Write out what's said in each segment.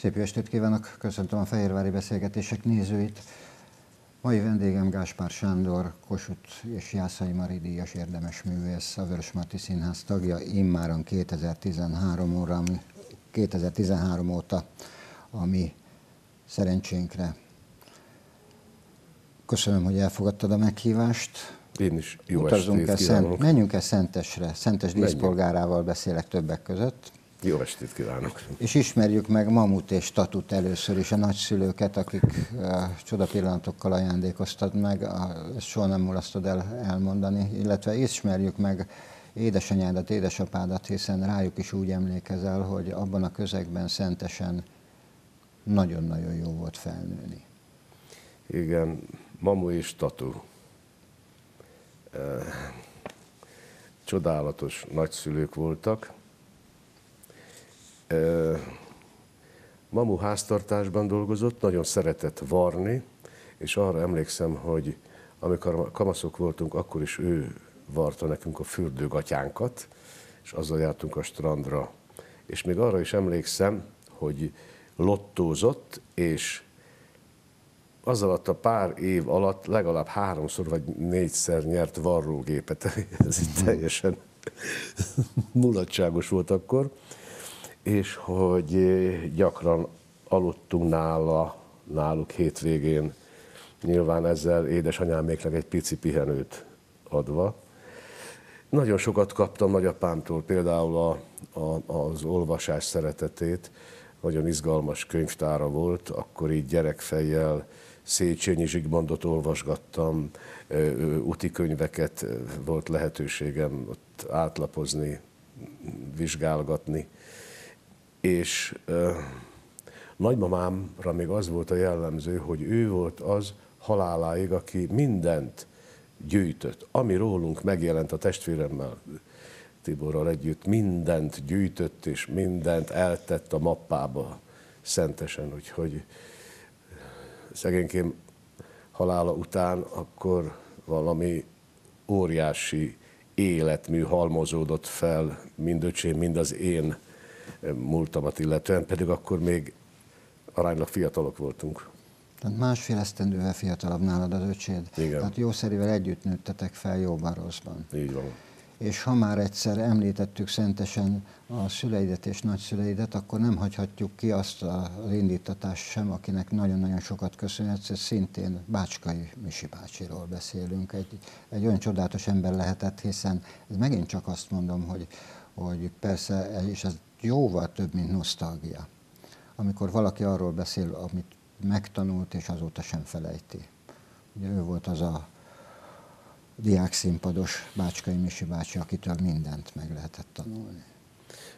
Szép jó estét kívánok, köszöntöm a Fehérvári Beszélgetések nézőit. Mai vendégem Gáspár Sándor, Kossuth és Jászai Mari díjas érdemes művész, a Vörösmarty Színház tagja, immáron 2013 óra, ami 2013 óta, ami szerencsénkre. Köszönöm, hogy elfogadtad a meghívást. Én is jó Utazzunk estét el. Szent, menjünk el Szentesre, Szentes díszpolgárával beszélek többek között. Jó estét kívánok. És ismerjük meg Mamut és Tatut először is, a nagyszülőket, akik uh, csoda pillanatokkal ajándékoztad meg, a, ezt soha nem mulasztod el elmondani, illetve ismerjük meg édesanyádat, édesapádat, hiszen rájuk is úgy emlékezel, hogy abban a közegben szentesen nagyon-nagyon jó volt felnőni. Igen, Mamu és Tatu. Csodálatos nagyszülők voltak. Mamu háztartásban dolgozott, nagyon szeretett varni, és arra emlékszem, hogy amikor kamaszok voltunk, akkor is ő varta nekünk a fürdőgatyánkat, és azzal jártunk a strandra. És még arra is emlékszem, hogy lottózott, és az alatt a pár év alatt legalább háromszor vagy négyszer nyert varrógépet. Ez így teljesen mulatságos volt akkor. És hogy eh, gyakran aludtunk nála, náluk hétvégén, nyilván ezzel édesanyáméknak egy pici pihenőt adva. Nagyon sokat kaptam nagyapámtól, például a, a, az olvasás szeretetét, nagyon izgalmas könyvtára volt, akkor így gyerekfejjel Széchenyi Zsigmondot olvasgattam, úti könyveket volt lehetőségem ott átlapozni, vizsgálgatni. És ö, nagymamámra még az volt a jellemző, hogy ő volt az haláláig, aki mindent gyűjtött, ami rólunk megjelent a testvéremmel, Tiborral együtt, mindent gyűjtött és mindent eltett a mappába szentesen, úgyhogy szegénykém halála után akkor valami óriási életmű halmozódott fel, mind öcsém, mind az én múltamat illetően, pedig akkor még aránylag fiatalok voltunk. Tehát másfél esztendővel fiatalabb nálad az öcséd. Igen. Tehát jószerivel együtt nőttetek fel jóban rosszban. Így van. És ha már egyszer említettük szentesen a szüleidet és nagyszüleidet, akkor nem hagyhatjuk ki azt az indítatást sem, akinek nagyon-nagyon sokat köszönhetsz, ez szintén Bácskai Misi bácsiról beszélünk. Egy, egy olyan csodálatos ember lehetett, hiszen ez megint csak azt mondom, hogy, hogy persze, és ez jóval több, mint nosztalgia. Amikor valaki arról beszél, amit megtanult, és azóta sem felejti. Ugye ő volt az a diákszínpados Bácskai Misi bácsi, akitől mindent meg lehetett tanulni.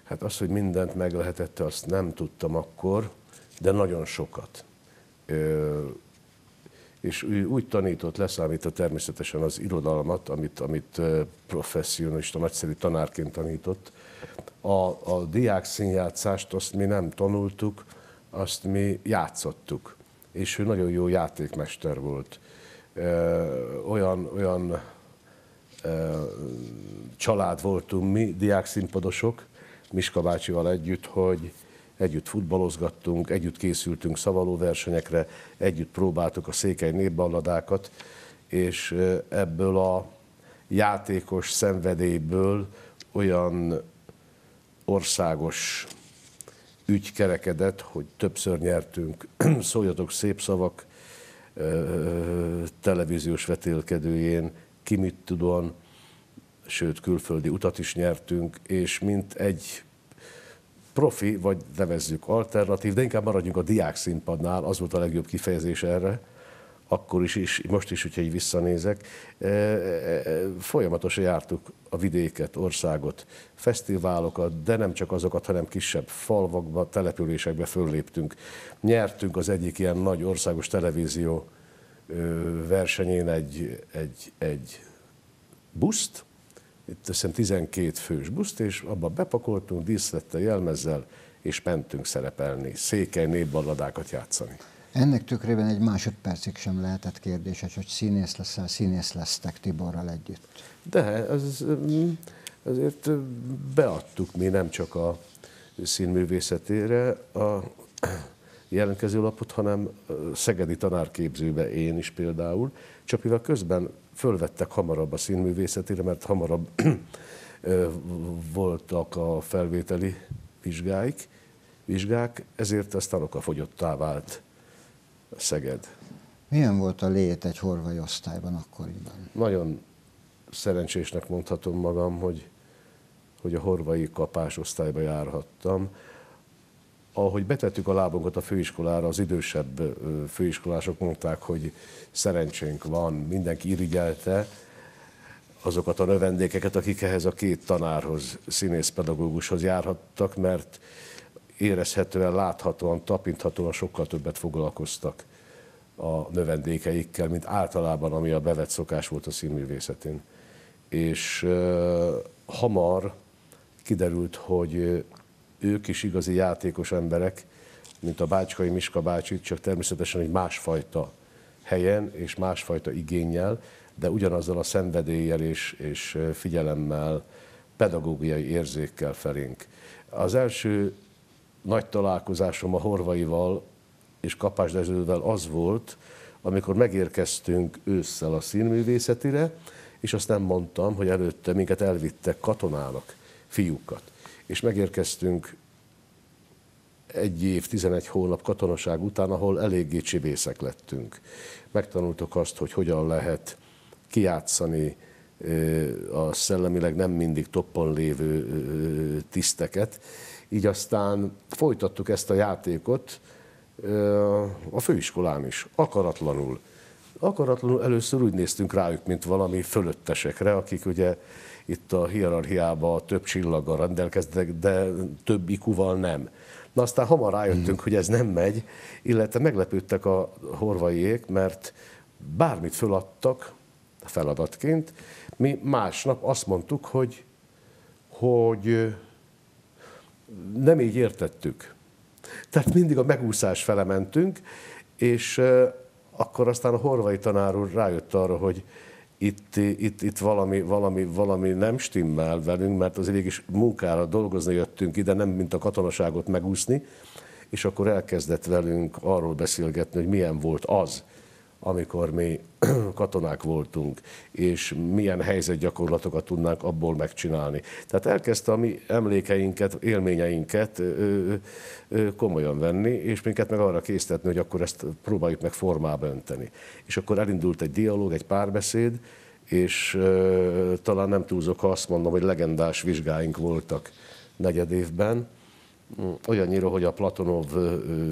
Hát az, hogy mindent meg lehetett, azt nem tudtam akkor, de nagyon sokat. Ö, és ő úgy tanított, leszámítva természetesen az irodalmat, amit, amit ö, professzionalista, nagyszerű tanárként tanított. A, a diák színjátszást azt mi nem tanultuk, azt mi játszottuk. És ő nagyon jó játékmester volt. Olyan, olyan család voltunk mi, diákszínpadosok, Miska bácsival együtt, hogy együtt futballozgattunk, együtt készültünk szavalóversenyekre, együtt próbáltuk a székely népballadákat, és ebből a játékos szenvedélyből olyan országos ügy kerekedett, hogy többször nyertünk. Szóljatok szép szavak televíziós vetélkedőjén, ki mit tudon, sőt külföldi utat is nyertünk, és mint egy profi, vagy nevezzük alternatív, de inkább maradjunk a diák színpadnál, az volt a legjobb kifejezés erre, akkor is, és most is, hogyha így visszanézek, e, e, folyamatosan jártuk a vidéket, országot, fesztiválokat, de nem csak azokat, hanem kisebb falvakba, településekbe fölléptünk. Nyertünk az egyik ilyen nagy országos televízió versenyén egy, egy, egy buszt, itt azt hiszem 12 fős buszt, és abba bepakoltunk díszlettel, jelmezzel, és mentünk szerepelni, székely népballadákat játszani. Ennek tükrében egy másodpercig sem lehetett kérdéses, hogy színész leszel, színész lesztek Tiborral együtt. De ez, mm, ezért beadtuk mi nem csak a színművészetére a jelentkezőlapot, hanem szegedi tanárképzőbe én is például, csak mivel közben fölvettek hamarabb a színművészetére, mert hamarabb voltak a felvételi vizsgáik, vizsgák, ezért aztán okafogyottá vált Szeged. Milyen volt a lét egy horvai osztályban akkoriban? Nagyon szerencsésnek mondhatom magam, hogy, hogy a horvai kapás osztályba járhattam. Ahogy betettük a lábunkat a főiskolára, az idősebb főiskolások mondták, hogy szerencsénk van, mindenki irigyelte azokat a növendékeket, akik ehhez a két tanárhoz, színészpedagógushoz járhattak, mert érezhetően, láthatóan, tapinthatóan sokkal többet foglalkoztak a növendékeikkel, mint általában, ami a bevett szokás volt a színművészetén. És uh, hamar kiderült, hogy ők is igazi játékos emberek, mint a Bácskai Miska bácsi, csak természetesen egy másfajta helyen és másfajta igényel, de ugyanazzal a szenvedéllyel és, és figyelemmel, pedagógiai érzékkel felénk. Az első nagy találkozásom a Horvaival és Kapás Dezsővel az volt, amikor megérkeztünk ősszel a színművészetire, és azt nem mondtam, hogy előtte minket elvittek katonának, fiúkat. És megérkeztünk egy év, 11 hónap katonaság után, ahol eléggé csibészek lettünk. Megtanultuk azt, hogy hogyan lehet kijátszani a szellemileg nem mindig toppon lévő tiszteket. Így aztán folytattuk ezt a játékot a főiskolán is, akaratlanul. Akaratlanul először úgy néztünk rájuk, mint valami fölöttesekre, akik ugye itt a hierarchiában több csillaggal rendelkeznek, de több ikuval nem. Na aztán hamar rájöttünk, hogy ez nem megy, illetve meglepődtek a horvaiék, mert bármit föladtak feladatként, mi másnap azt mondtuk, hogy, hogy nem így értettük. Tehát mindig a megúszás fele mentünk, és akkor aztán a horvai tanár úr rájött arra, hogy itt, itt, itt valami, valami, valami nem stimmel velünk, mert az is munkára dolgozni jöttünk ide, nem mint a katonaságot megúszni, és akkor elkezdett velünk arról beszélgetni, hogy milyen volt az, amikor mi katonák voltunk, és milyen helyzetgyakorlatokat tudnánk abból megcsinálni. Tehát elkezdte a mi emlékeinket, élményeinket ö, ö, komolyan venni, és minket meg arra késztetni, hogy akkor ezt próbáljuk meg formába önteni. És akkor elindult egy dialóg, egy párbeszéd, és ö, talán nem túlzok, ha azt mondom, hogy legendás vizsgáink voltak negyed évben, olyannyira, hogy a Platonov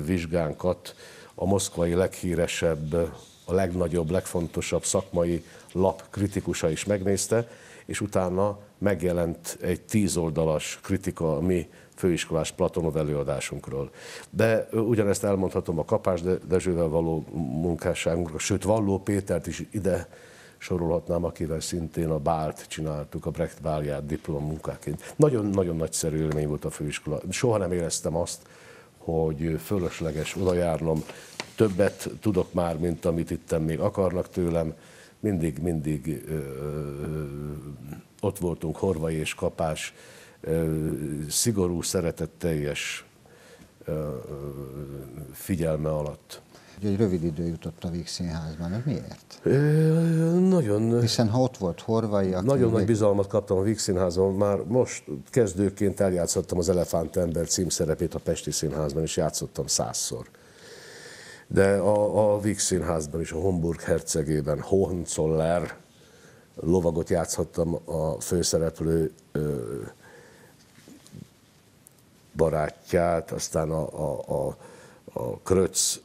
vizsgánkat a moszkvai leghíresebb a legnagyobb, legfontosabb szakmai lap kritikusa is megnézte, és utána megjelent egy tízoldalas kritika a mi főiskolás Platonov előadásunkról. De ugyanezt elmondhatom a Kapás Dezsővel való munkásságunkra, sőt Valló Pétert is ide sorolhatnám, akivel szintén a bált csináltuk, a Brecht bálját diplom munkáként. Nagyon-nagyon nagyszerű élmény volt a főiskola. Soha nem éreztem azt, hogy fölösleges odajárnom, többet tudok már, mint amit itt még akarnak tőlem. Mindig, mindig ö, ott voltunk, Horvai és Kapás, ö, szigorú, szeretetteljes ö, figyelme alatt. Egy rövid idő jutott a Víg Színházban, ez miért? Ö, nagyon... Hiszen ha ott volt Horvai, Nagyon még... nagy bizalmat kaptam a Víg Színházon, már most kezdőként eljátszottam az Elefánt ember címszerepét a Pesti Színházban, és játszottam százszor de a, a Víg Színházban is, a Homburg hercegében Hohenzoller lovagot játszhattam a főszereplő ö, barátját, aztán a, a, a, a Kröc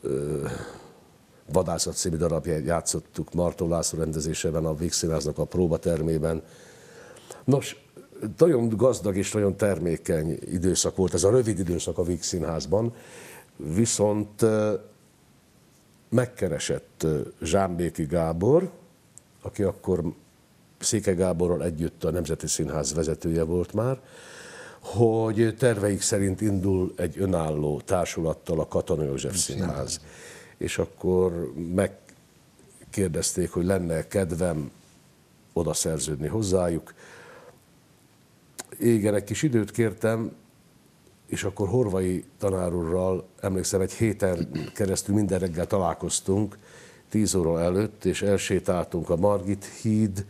ö, vadászat című darabját játszottuk Martó László rendezésében a Víg Színháznak a próbatermében. Nos, nagyon gazdag és nagyon termékeny időszak volt ez a rövid időszak a Víg Színházban, Viszont megkeresett Zsámbéki Gábor, aki akkor Széke Gáborral együtt a Nemzeti Színház vezetője volt már, hogy terveik szerint indul egy önálló társulattal a Katona József Színház. És akkor megkérdezték, hogy lenne kedvem oda szerződni hozzájuk. Igen, egy kis időt kértem, és akkor Horvai tanárurral, emlékszem, egy héten keresztül minden reggel találkoztunk, 10 óra előtt, és elsétáltunk a Margit híd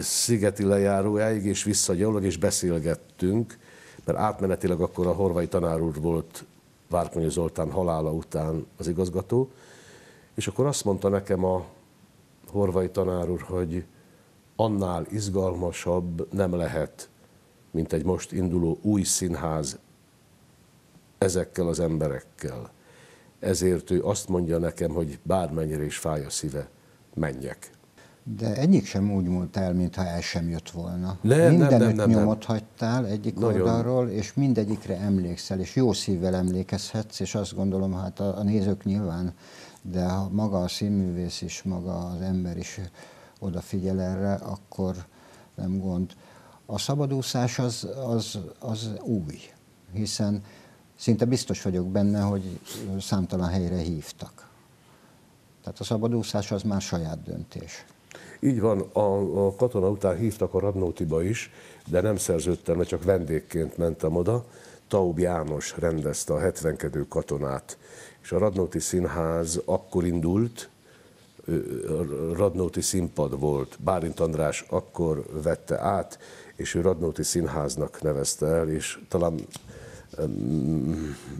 szigeti lejárójáig, és visszagyalog, és beszélgettünk, mert átmenetileg akkor a Horvai tanár úr volt Várkonyi Zoltán halála után az igazgató, és akkor azt mondta nekem a Horvai tanár úr, hogy annál izgalmasabb nem lehet, mint egy most induló új színház ezekkel az emberekkel. Ezért ő azt mondja nekem, hogy bármennyire is fáj a szíve, menjek. De egyik sem úgy múlt el, mintha el sem jött volna. Nem, Mindenütt nem, nem, nem, nyomot hagytál egyik Nagyon. oldalról, és mindegyikre emlékszel, és jó szívvel emlékezhetsz, és azt gondolom, hát a, a nézők nyilván, de ha maga a színművész is, maga az ember is odafigyel erre, akkor nem gond. A szabadúszás az, az, az új, hiszen szinte biztos vagyok benne, hogy számtalan helyre hívtak. Tehát a szabadúszás az már saját döntés. Így van, a, a katona után hívtak a Radnótiba is, de nem szerződtem, mert csak vendégként mentem oda. Taub János rendezte a 72 katonát, és a Radnóti Színház akkor indult, Radnóti színpad volt, Bálint András akkor vette át, és ő Radnóti Színháznak nevezte el, és talán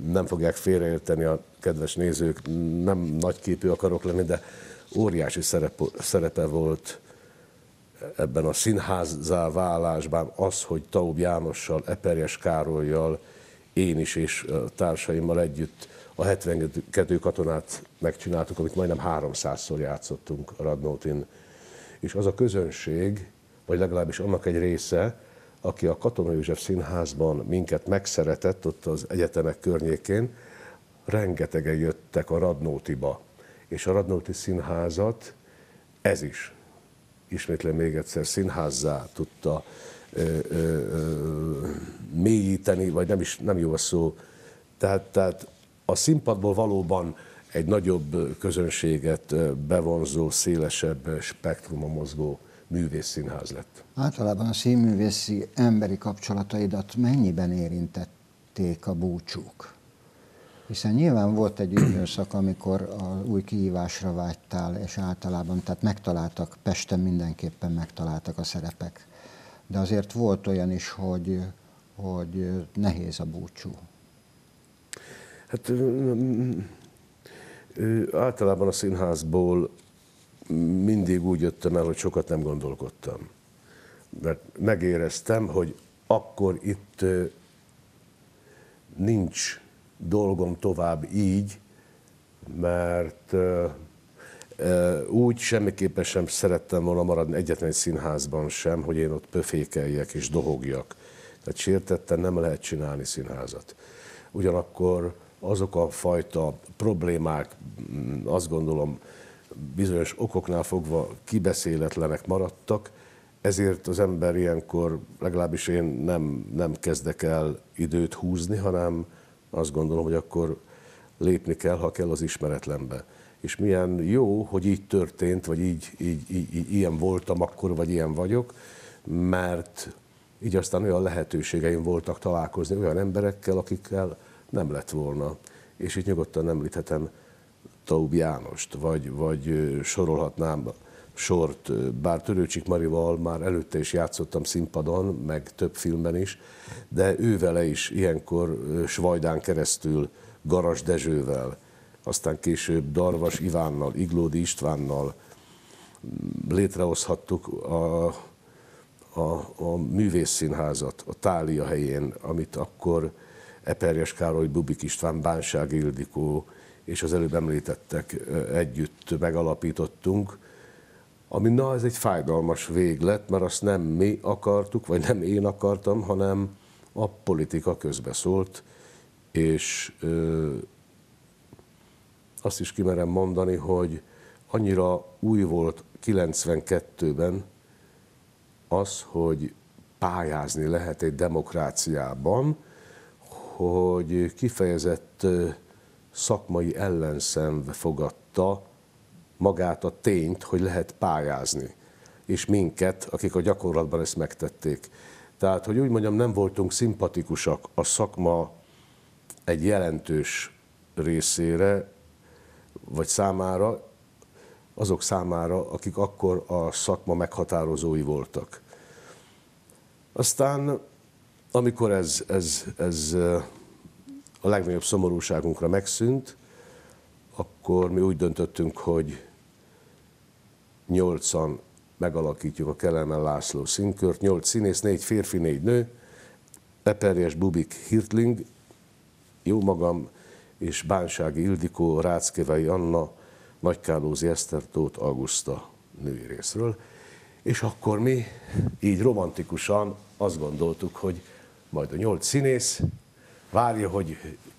nem fogják félreérteni a kedves nézők, nem nagyképű akarok lenni, de óriási szerep, szerepe volt ebben a színházzá válásban az, hogy Taub Jánossal, Eperjes Károlyjal, én is és társaimmal együtt a 72 katonát megcsináltuk, amit majdnem 300-szor játszottunk Radnótin. És az a közönség, vagy legalábbis annak egy része, aki a Katona József Színházban minket megszeretett ott az egyetemek környékén, rengetegen jöttek a Radnótiba. És a Radnóti Színházat ez is, ismétlem még egyszer, színházzá tudta ö, ö, ö, mélyíteni, vagy nem is nem jó a szó. Tehát, tehát a színpadból valóban egy nagyobb közönséget bevonzó, szélesebb spektrumon mozgó művészszínház lett. Általában a színművészi emberi kapcsolataidat mennyiben érintették a búcsúk? Hiszen nyilván volt egy időszak, amikor a új kihívásra vágytál, és általában, tehát megtaláltak, Pesten mindenképpen megtaláltak a szerepek. De azért volt olyan is, hogy, hogy nehéz a búcsú. Hát általában a színházból mindig úgy jöttem el, hogy sokat nem gondolkodtam. Mert megéreztem, hogy akkor itt nincs dolgom tovább így, mert úgy semmiképpen sem szerettem volna maradni egyetlen egy színházban sem, hogy én ott pöfékeljek és dohogjak. Tehát sértetten nem lehet csinálni színházat. Ugyanakkor azok a fajta problémák, mm, azt gondolom, bizonyos okoknál fogva kibeszéletlenek maradtak, ezért az ember ilyenkor, legalábbis én nem, nem kezdek el időt húzni, hanem azt gondolom, hogy akkor lépni kell, ha kell az ismeretlenbe. És milyen jó, hogy így történt, vagy így, így, így, így ilyen voltam akkor, vagy ilyen vagyok, mert így aztán olyan lehetőségeim voltak találkozni olyan emberekkel, akikkel nem lett volna. És itt nyugodtan említhetem Taub Jánost, vagy, vagy sorolhatnám sort, bár Törőcsik Marival már előtte is játszottam színpadon, meg több filmben is, de ővele is ilyenkor Svajdán keresztül, Garas Dezsővel, aztán később Darvas Ivánnal, Iglódi Istvánnal létrehozhattuk a, a, a művészszínházat a Tália helyén, amit akkor Eperjes Károly, Bubik István, Bánság Ildikó és az előbb említettek együtt megalapítottunk, ami na, ez egy fájdalmas véglet, mert azt nem mi akartuk, vagy nem én akartam, hanem a politika közbeszólt, és ö, azt is kimerem mondani, hogy annyira új volt 92-ben az, hogy pályázni lehet egy demokráciában, hogy kifejezett szakmai ellenszenv fogadta magát a tényt, hogy lehet pályázni, és minket, akik a gyakorlatban ezt megtették. Tehát, hogy úgy mondjam, nem voltunk szimpatikusak a szakma egy jelentős részére, vagy számára, azok számára, akik akkor a szakma meghatározói voltak. Aztán, amikor ez, ez, ez a legnagyobb szomorúságunkra megszűnt, akkor mi úgy döntöttünk, hogy nyolcan megalakítjuk a Kelemen László színkört, nyolc színész, négy férfi, négy nő, Eperjes Bubik Hirtling, jó magam, és Bánsági Ildikó, Ráckevei Anna, Nagykálózi Eszter, Tóth Augusta női részről. És akkor mi így romantikusan azt gondoltuk, hogy majd a nyolc színész várja, hogy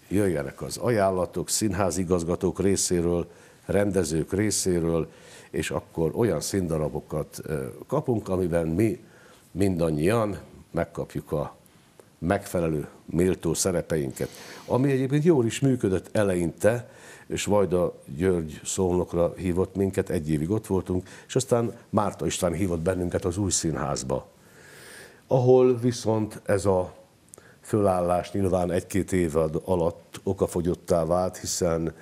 jöjjenek az ajánlatok színházigazgatók részéről, rendezők részéről, és akkor olyan színdarabokat kapunk, amiben mi mindannyian megkapjuk a megfelelő, méltó szerepeinket. Ami egyébként jól is működött eleinte, és Vajda György szólnokra hívott minket, egy évig ott voltunk, és aztán Márta István hívott bennünket az új színházba, ahol viszont ez a fölállás nyilván egy-két év alatt okafogyottá vált, hiszen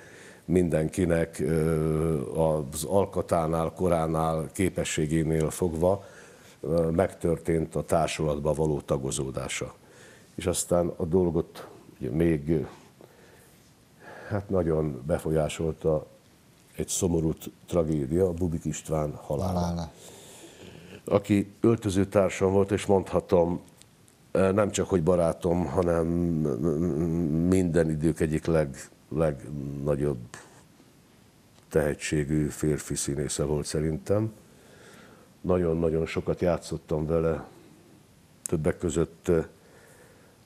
mindenkinek az alkatánál, koránál, képességénél fogva megtörtént a társulatba való tagozódása. És aztán a dolgot ugye még hát nagyon befolyásolta egy szomorú tragédia, Bubik István halála. halála. Aki öltözőtársam volt, és mondhatom, nem csak hogy barátom, hanem minden idők egyik leg, legnagyobb tehetségű férfi színésze volt szerintem. Nagyon-nagyon sokat játszottam vele, többek között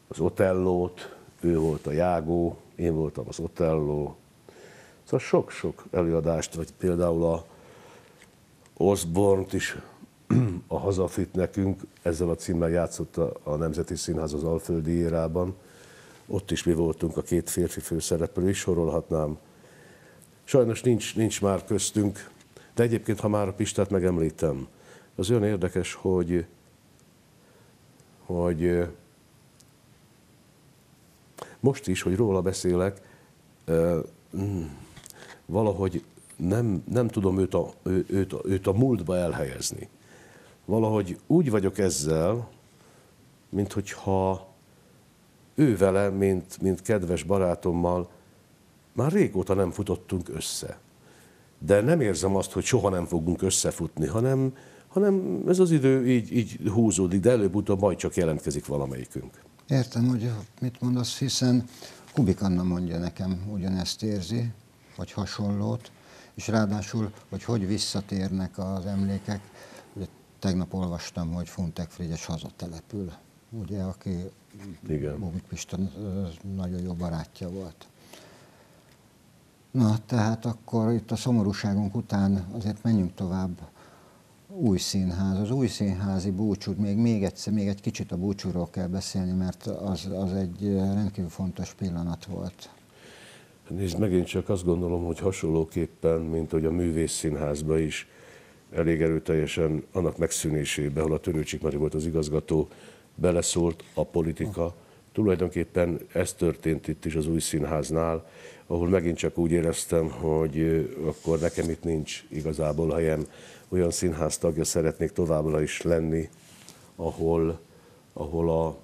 az Otellót, ő volt a Jágó, én voltam az Otelló. Szóval sok-sok előadást, vagy például a Osbornt is a Hazafit nekünk, ezzel a címmel játszott a Nemzeti Színház az Alföldi érában. Ott is mi voltunk a két férfi főszereplő, is sorolhatnám. Sajnos nincs, nincs már köztünk, de egyébként, ha már a Pistát megemlítem, az olyan érdekes, hogy, hogy most is, hogy róla beszélek, mm, valahogy nem, nem tudom őt a, őt, őt a múltba elhelyezni. Valahogy úgy vagyok ezzel, mint hogyha ő vele, mint, mint kedves barátommal, már régóta nem futottunk össze. De nem érzem azt, hogy soha nem fogunk összefutni, hanem, hanem ez az idő így, így húzódik, de előbb-utóbb majd csak jelentkezik valamelyikünk. Értem, hogy mit mondasz, hiszen Kubik Anna mondja nekem, ugyanezt érzi, vagy hasonlót, és ráadásul, hogy hogy visszatérnek az emlékek. Tegnap olvastam, hogy Funtek Frigyes hazatelepül, ugye, aki Igen. Bubik Pista nagyon jó barátja volt. Na, tehát akkor itt a szomorúságunk után azért menjünk tovább új színház. Az új színházi búcsú, még, még egyszer, még egy kicsit a búcsúról kell beszélni, mert az, az egy rendkívül fontos pillanat volt. Nézd, megint csak azt gondolom, hogy hasonlóképpen, mint hogy a művész színházban is elég erőteljesen annak megszűnésébe, ahol a Törőcsik Mari volt az igazgató, beleszólt a politika. Tulajdonképpen ez történt itt is az új színháznál, ahol megint csak úgy éreztem, hogy akkor nekem itt nincs igazából helyem, olyan színház tagja szeretnék továbbra is lenni, ahol, ahol a,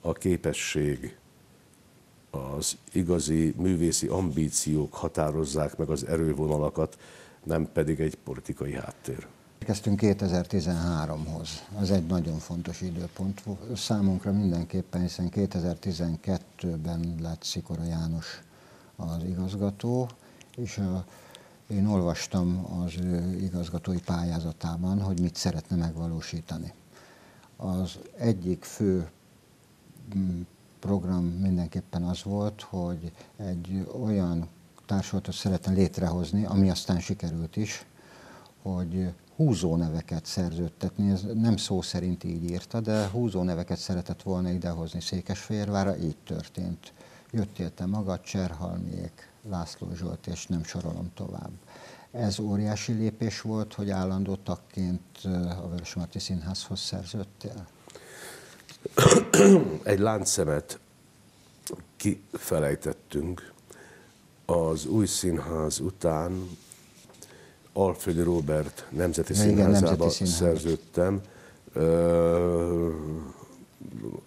a képesség, az igazi művészi ambíciók határozzák meg az erővonalakat, nem pedig egy politikai háttér. Kezdtünk 2013-hoz. Az egy nagyon fontos időpont számunkra mindenképpen, hiszen 2012-ben lett Szikora János az igazgató, és a én olvastam az ő igazgatói pályázatában, hogy mit szeretne megvalósítani. Az egyik fő mm, program mindenképpen az volt, hogy egy olyan társulatot szeretne létrehozni, ami aztán sikerült is, hogy húzó neveket szerződtetni, ez nem szó szerint így írta, de húzó neveket szeretett volna idehozni Székesfehérvára, így történt. Jöttél te magad, Cserhalmiék, László Zsolt, és nem sorolom tovább. Ez óriási lépés volt, hogy állandó tagként a Vörösmarty Színházhoz szerződtél? egy láncszemet kifelejtettünk. Az új színház után Alfredi Robert Nemzeti Igen, Színházába Nemzeti Színház. szerződtem,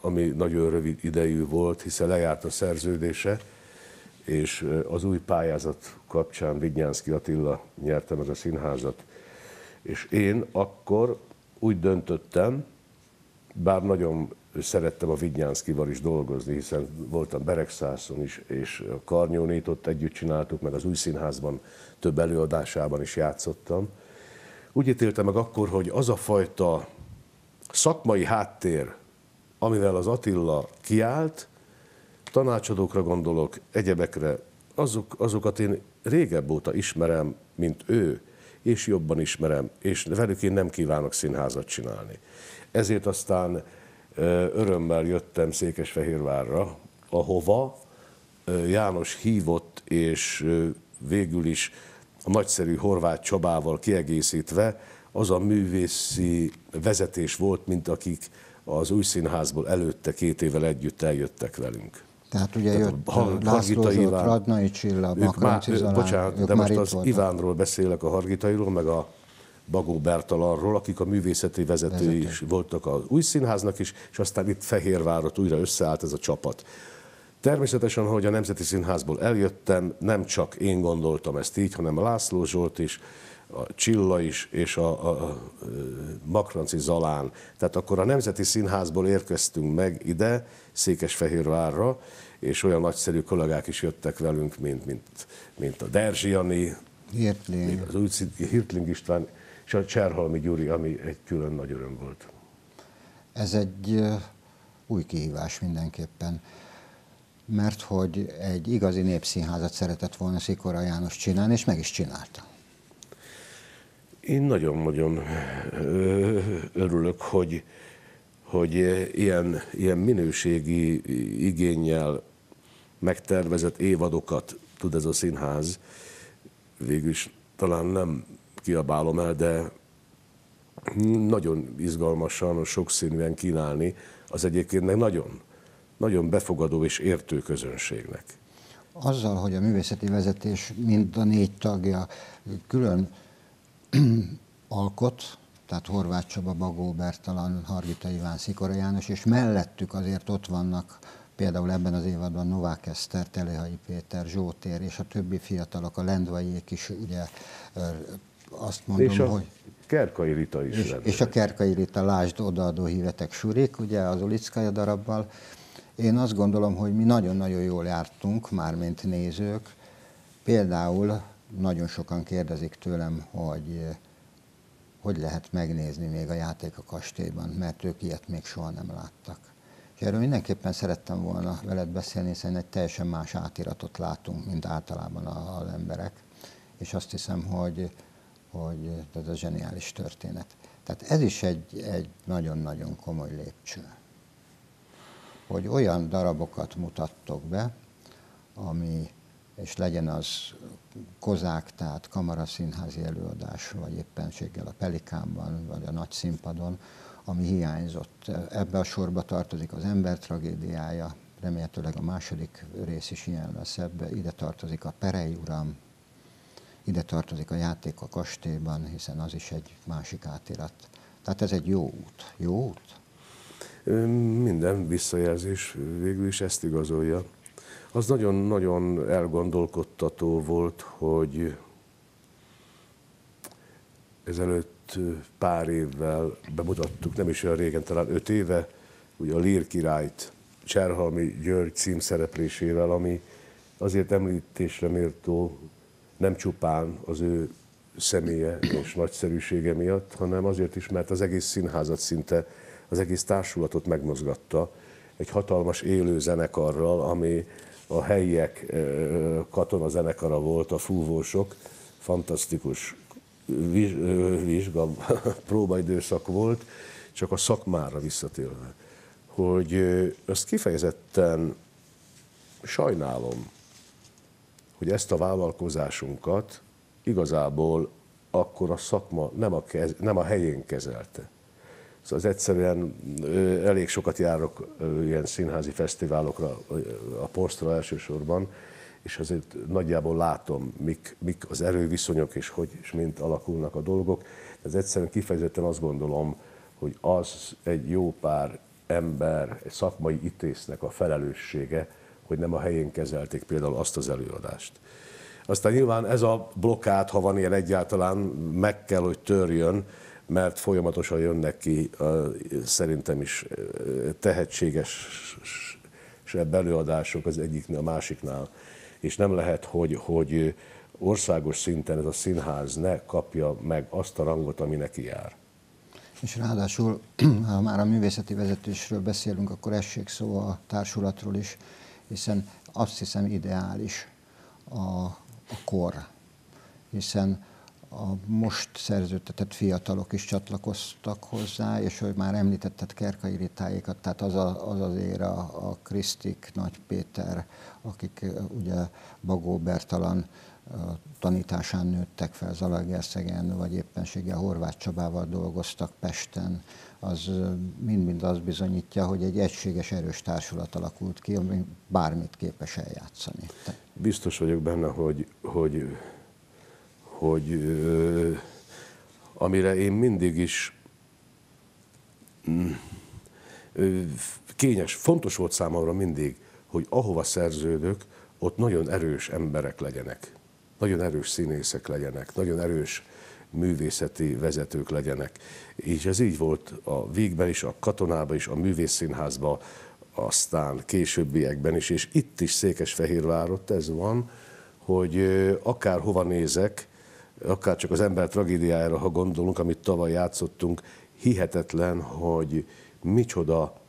ami nagyon rövid idejű volt, hiszen lejárt a szerződése, és az új pályázat kapcsán Vignyánszki Attila nyerte meg a színházat. És én akkor úgy döntöttem, bár nagyon szerettem a Vignyánszkival is dolgozni, hiszen voltam Beregszászon is, és a Karnyónét ott együtt csináltuk, meg az új színházban több előadásában is játszottam. Úgy ítéltem meg akkor, hogy az a fajta szakmai háttér, amivel az Attila kiállt, tanácsadókra gondolok, egyebekre, azok, azokat én régebb óta ismerem, mint ő, és jobban ismerem, és velük én nem kívánok színházat csinálni. Ezért aztán örömmel jöttem Székesfehérvárra, ahova János hívott, és végül is a nagyszerű Horváth Csabával kiegészítve az a művészi vezetés volt, mint akik az új színházból előtte két évvel együtt eljöttek velünk. Tehát ugye Tehát jött a László Zsolt, Radnai Csilla, Makranci Zalán, Bocsánat, de most az voltak. Ivánról beszélek, a Hargitairól, meg a Bagó Bertalanról, akik a művészeti vezetői Vezető. is voltak az új színháznak is, és aztán itt Fehérvárot újra összeállt ez a csapat. Természetesen, hogy a Nemzeti Színházból eljöttem, nem csak én gondoltam ezt így, hanem a László Zsolt is, a Csilla is, és a, a, a Makranci Zalán. Tehát akkor a Nemzeti Színházból érkeztünk meg ide, Székesfehérvárra, és olyan nagyszerű kollégák is jöttek velünk, mint, mint, mint a Derzsiani, Hirtling. az új Hirtling István, és a Cserhalmi Gyuri, ami egy külön nagy öröm volt. Ez egy új kihívás mindenképpen, mert hogy egy igazi népszínházat szeretett volna Szikora János csinálni, és meg is csinálta. Én nagyon-nagyon örülök, hogy, hogy ilyen, ilyen minőségi igényel megtervezett évadokat tud ez a színház. Végülis talán nem kiabálom el, de nagyon izgalmasan, sokszínűen kínálni az egyébként meg nagyon, nagyon befogadó és értő közönségnek. Azzal, hogy a művészeti vezetés mind a négy tagja külön alkot, tehát Horváth Csaba, Bagó Bertalan, Hargita Iván, Szikora János, és mellettük azért ott vannak például ebben az évadban Novák Eszter, Telehai Péter, Zsótér és a többi fiatalok, a Lendvaiék is ugye azt mondom, és a hogy... Kerkai Rita is. És, és a Kerkai Rita, lásd odaadó hívetek surik, ugye az Ulickaja darabbal. Én azt gondolom, hogy mi nagyon-nagyon jól jártunk, mármint nézők. Például nagyon sokan kérdezik tőlem, hogy hogy lehet megnézni még a játék a kastélyban, mert ők ilyet még soha nem láttak. És erről mindenképpen szerettem volna veled beszélni, hiszen egy teljesen más átiratot látunk, mint általában az emberek. És azt hiszem, hogy, hogy ez a zseniális történet. Tehát ez is egy, egy nagyon-nagyon komoly lépcső. Hogy olyan darabokat mutattok be, ami, és legyen az kozák, tehát kamaraszínházi előadás, vagy éppenséggel a Pelikánban, vagy a nagy színpadon, ami hiányzott. Ebbe a sorba tartozik az ember tragédiája, remélhetőleg a második rész is ilyen lesz ebbe. Ide tartozik a Perei Uram, ide tartozik a játék a kastélyban, hiszen az is egy másik átirat. Tehát ez egy jó út. Jó út? Minden visszajelzés végül is ezt igazolja. Az nagyon-nagyon elgondolkodtató volt, hogy ezelőtt pár évvel bemutattuk, nem is olyan régen, talán öt éve, ugye a Lír királyt Cserhalmi György címszereplésével, ami azért említésre méltó nem csupán az ő személye és nagyszerűsége miatt, hanem azért is, mert az egész színházat szinte, az egész társulatot megmozgatta egy hatalmas élő zenekarral, ami a helyiek katona zenekara volt, a fúvósok, fantasztikus vizsga, próbaidőszak volt, csak a szakmára visszatérve, hogy azt kifejezetten sajnálom, hogy ezt a vállalkozásunkat igazából akkor a szakma nem a, kez, nem a helyén kezelte. Szóval az egyszerűen elég sokat járok ilyen színházi fesztiválokra, a posztra elsősorban, és azért nagyjából látom, mik, mik az erőviszonyok, és hogy és mint alakulnak a dolgok. Ez egyszerűen kifejezetten azt gondolom, hogy az egy jó pár ember, egy szakmai ítésznek a felelőssége, hogy nem a helyén kezelték például azt az előadást. Aztán nyilván ez a blokkát, ha van ilyen egyáltalán, meg kell, hogy törjön, mert folyamatosan jönnek ki szerintem is tehetséges előadások az egyiknél, a másiknál. És nem lehet, hogy, hogy országos szinten ez a színház ne kapja meg azt a rangot, ami neki jár. És ráadásul, ha már a művészeti vezetésről beszélünk, akkor essék szó a társulatról is, hiszen azt hiszem ideális a, a kor, hiszen a most szerződtetett fiatalok is csatlakoztak hozzá, és hogy már említetted Kerkai Ritáékat, tehát az a, az, azért a, a Krisztik, Nagy Péter, akik ugye Bagó Bertalan tanításán nőttek fel Zalaegerszegen, vagy éppenséggel Horváth Csabával dolgoztak Pesten, az mind-mind azt bizonyítja, hogy egy egységes, erős társulat alakult ki, ami bármit képes eljátszani. Biztos vagyok benne, hogy, hogy, hogy amire én mindig is mm, kényes, fontos volt számomra mindig, hogy ahova szerződök, ott nagyon erős emberek legyenek nagyon erős színészek legyenek, nagyon erős művészeti vezetők legyenek. És ez így volt a Vígben is, a Katonában is, a Művészszínházban, aztán későbbiekben is, és itt is Székesfehérvárot ez van, hogy akár hova nézek, akár csak az ember tragédiájára, ha gondolunk, amit tavaly játszottunk, hihetetlen, hogy micsoda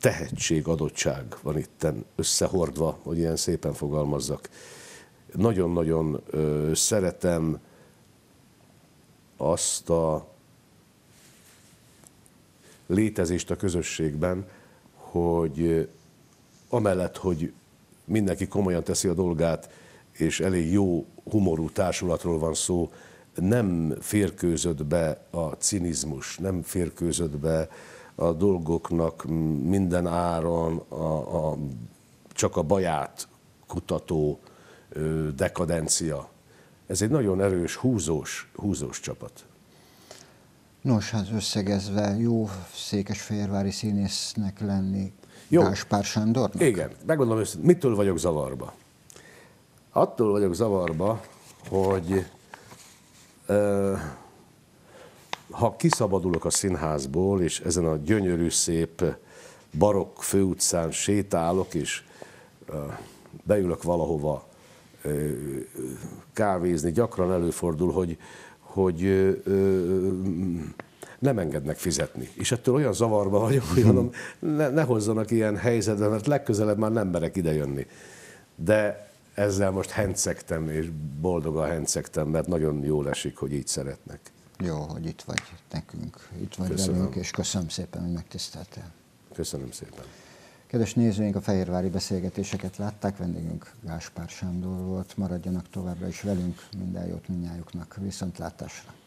tehetségadottság van itten összehordva, hogy ilyen szépen fogalmazzak nagyon-nagyon szeretem azt a létezést a közösségben, hogy amellett, hogy mindenki komolyan teszi a dolgát, és elég jó humorú társulatról van szó, nem férkőzött be a cinizmus, nem férkőzött be a dolgoknak minden áron a, a, csak a baját kutató dekadencia. Ez egy nagyon erős, húzós, húzós csapat. Nos, hát összegezve jó székesfehérvári színésznek lenni jó. Gáspár Sándornak? Igen, megmondom őszintén, mitől vagyok zavarba? Attól vagyok zavarba, hogy uh, ha kiszabadulok a színházból, és ezen a gyönyörű, szép barokk főutcán sétálok, és uh, beülök valahova kávézni. Gyakran előfordul, hogy, hogy nem engednek fizetni. És ettől olyan zavarba vagyok, hogy mondom, ne, ne hozzanak ilyen helyzetbe, mert legközelebb már nem merek idejönni. De ezzel most hencegtem, és boldogan hencegtem, mert nagyon jól esik, hogy így szeretnek. Jó, hogy itt vagy nekünk, itt vagy köszönöm. velünk, és köszönöm szépen, hogy megtiszteltél. Köszönöm szépen. Kedves nézőink, a Fehérvári beszélgetéseket látták, vendégünk Gáspár Sándor volt, maradjanak továbbra is velünk, minden jót minnyájuknak, viszontlátásra!